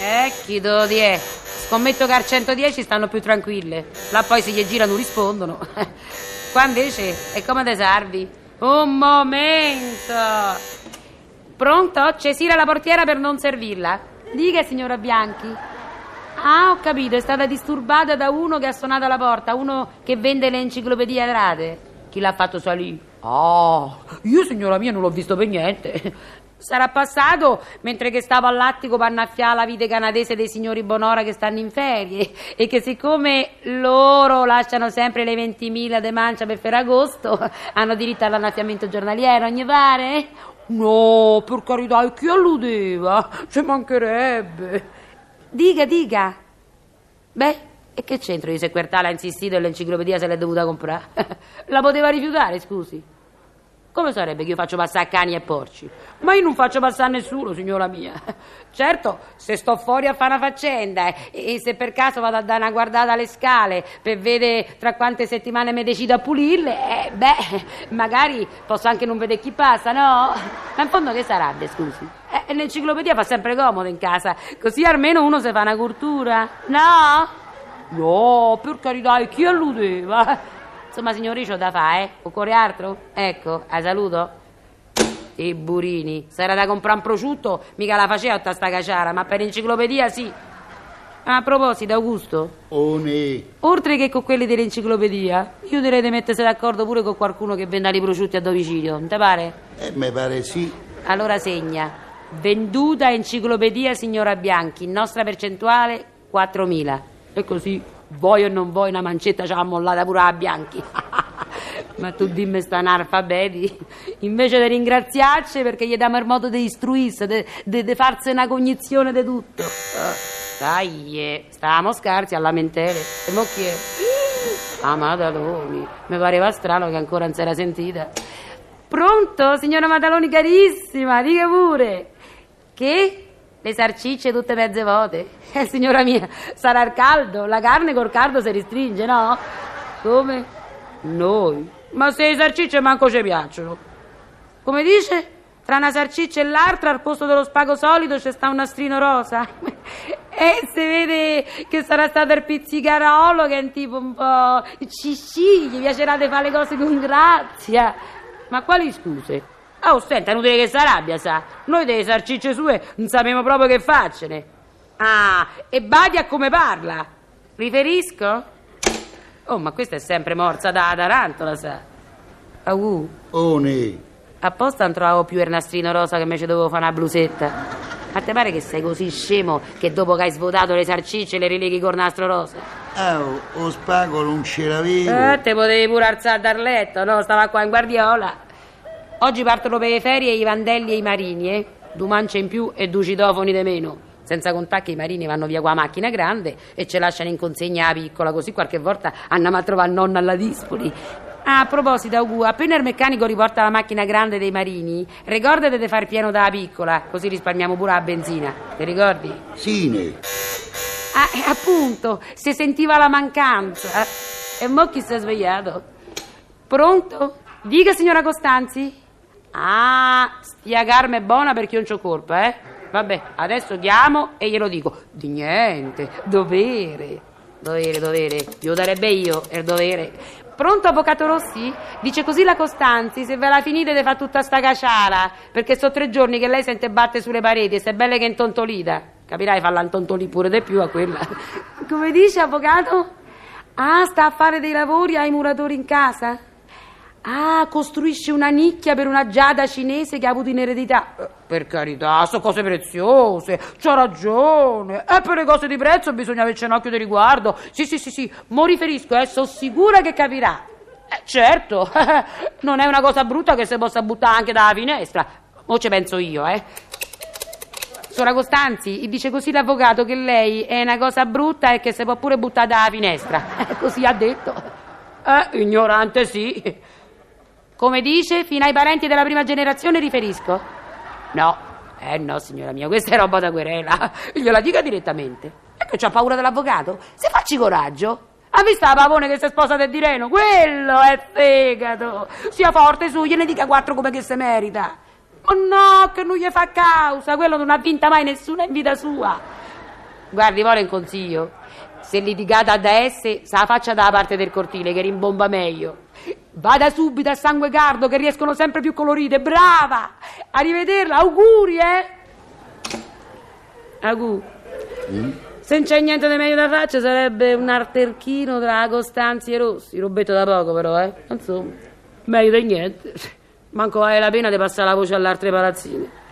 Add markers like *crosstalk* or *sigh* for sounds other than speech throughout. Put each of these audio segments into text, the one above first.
Eh, chi do di è? Scommetto che al 110 stanno più tranquille. Là poi se gli girano rispondono. *laughs* Qua invece è come te servi. Un momento. Pronto? Cesira la portiera per non servirla. Dica, signora Bianchi. Ah, ho capito, è stata disturbata da uno che ha suonato alla porta, uno che vende le enciclopedie adrate. Chi l'ha fatto salire? Ah, io signora mia non l'ho visto per niente. Sarà passato mentre che stavo all'attico per annaffiare la vite canadese dei signori Bonora che stanno in ferie *laughs* e che siccome loro lasciano sempre le 20.000 de mancia per Ferragosto *laughs* hanno diritto all'annaffiamento giornaliero, ogni pare? No, per carità, e chi alludeva? Ci mancherebbe. Dica, dica. Beh, e che c'entro di se Quertale ha insistito e l'enciclopedia se l'è dovuta comprare? *laughs* La poteva rifiutare, scusi? Come sarebbe che io faccio passare cani e porci? Ma io non faccio passare nessuno, signora mia. Certo, se sto fuori a fare una faccenda eh, e se per caso vado a dare una guardata alle scale per vedere tra quante settimane mi decido a pulirle, eh, beh, magari posso anche non vedere chi passa, no? Ma in fondo che sarebbe, scusi? Eh, l'enciclopedia fa sempre comodo in casa, così almeno uno si fa una cultura, no? No, per carità, chi alludeva? Insomma, signoriccio da fa, eh? Occorre altro? Ecco, a saluto. I burini. Se era da comprare un prosciutto, mica la faceva tutta sta caciara, ma per enciclopedia sì. A proposito, Augusto, Oh ne, oltre che con quelli dell'enciclopedia, io direi di mettersi d'accordo pure con qualcuno che venda i prosciutti a domicilio, non te pare? eh, mi pare sì. Allora segna. Venduta enciclopedia signora Bianchi, nostra percentuale 4.000. E così, vuoi o non vuoi, una mancetta ce l'ha mollata pure a Bianchi. *laughs* Ma tu dimmi sta analfabeti, invece di ringraziarci perché gli diamo il modo di istruirsi, di farsi una cognizione di tutto. Eh, Dai, eh, stavamo scarsi a lamentele. E mo chi è? Madaloni, mi pareva strano che ancora non si era sentita. Pronto, signora Madaloni carissima, dica pure. Che? Le sarcicce tutte mezze vote? *laughs* Eh, signora mia, sarà il caldo, la carne col caldo si ristringe, no? Come? Noi? Ma se le sarcicce manco ci piacciono. Come dice? Tra una sarciccia e l'altra, al posto dello spago solito, c'è sta un nastrino rosa. *laughs* E si vede che sarà stato il pizzicarolo che è un tipo un po' cicci, gli piacerà di fare le cose con grazia. Ma quali scuse? Oh, senta, è inutile che si arrabbia, sa. Noi delle sarcicce sue non sappiamo proprio che farcene. Ah, e badi a come parla. Riferisco? Oh, ma questa è sempre morsa da tarantola, sa. Au, Oh ne, apposta non trovavo più il nastrino rosa che invece dovevo fare una blusetta. Ma te pare che sei così scemo che dopo che hai svuotato le sarcicce le rileghi col nastro rosa? oh, oh, spago non ce l'avevo. Eh, te potevi pure alzare dal letto, no? Stava qua in guardiola. Oggi partono per le ferie i vandelli e i marini, eh? Due mance in più e due citofoni di meno. Senza contare che i marini vanno via con la macchina grande e ce lasciano in consegna la piccola, così qualche volta andiamo a trovare il nonno alla Dispoli. Ah, a proposito, Augu, appena il meccanico riporta la macchina grande dei marini, ricordate di far pieno dalla piccola, così risparmiamo pure la benzina. Ti ricordi? Sì ne, Ah, eh, appunto, si sentiva la mancanza. E mo chi si è svegliato? Pronto? Dica, signora Costanzi. Ah, stia carne è buona perché io non c'ho colpa, eh? Vabbè, adesso chiamo e glielo dico. Di niente, dovere. Dovere, dovere. Glielo darebbe io, è il dovere. Pronto, avvocato Rossi? Dice così la Costanzi, se ve la finite di fare tutta sta caciara, perché sono tre giorni che lei sente batte sulle pareti e se è bella che è intontolita. Capirai, falla intontolì pure di più a quella. Come dice, avvocato? Ah, sta a fare dei lavori ai muratori in casa? Ah, costruisce una nicchia per una giada cinese che ha avuto in eredità. Eh, per carità, sono cose preziose, c'ha ragione. E per le cose di prezzo bisogna averci un occhio di riguardo. Sì, sì, sì, sì, mo riferisco, eh, sono sicura che capirà. Eh, certo, *laughs* non è una cosa brutta che si possa buttare anche dalla finestra. Mo ci penso io, eh. Sora Costanzi, dice così l'avvocato che lei è una cosa brutta e che si può pure buttare dalla finestra. *laughs* così ha detto. Eh, ignorante sì. Come dice, fino ai parenti della prima generazione riferisco? No, eh no, signora mia, questa è roba da querela. *laughs* Gliela dica direttamente. E che c'ha paura dell'avvocato? Se facci coraggio. Ha visto la pavone che si è sposata di Reno? Quello è fegato. Sia forte su, gliene dica quattro come che se merita. Ma no, che non gli fa causa. Quello non ha vinta mai nessuno in vita sua. Guardi, vuole un consiglio. Se litigate ad S, se la faccia dalla parte del cortile che rimbomba meglio. Vada subito a sangue cardo che riescono sempre più colorite. Brava! Arrivederla, auguri, eh! Auguri. Mm? Se non c'è niente di meglio da faccia sarebbe un arterchino tra Costanzi e Rossi. Robetto da poco però, eh? Insomma, meglio di niente. Manco vale la pena di passare la voce all'altre palazzine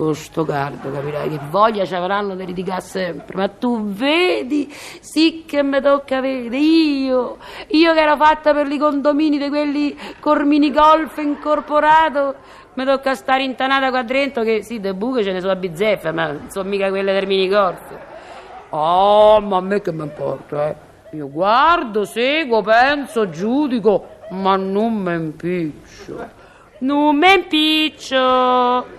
con sto cardo, capirai che voglia ci avranno di litigare sempre. Ma tu vedi, sì che mi tocca vedere, io, io che ero fatta per i condomini di quelli Cormini Golf incorporato, mi tocca stare intanata qua dentro che sì, de buche ce ne sono a bizzeffe, ma non sono mica quelle del mini golf. Oh, ma a me che mi importa, eh? Io guardo, seguo, penso, giudico, ma non mi impiccio. Non mi impiccio.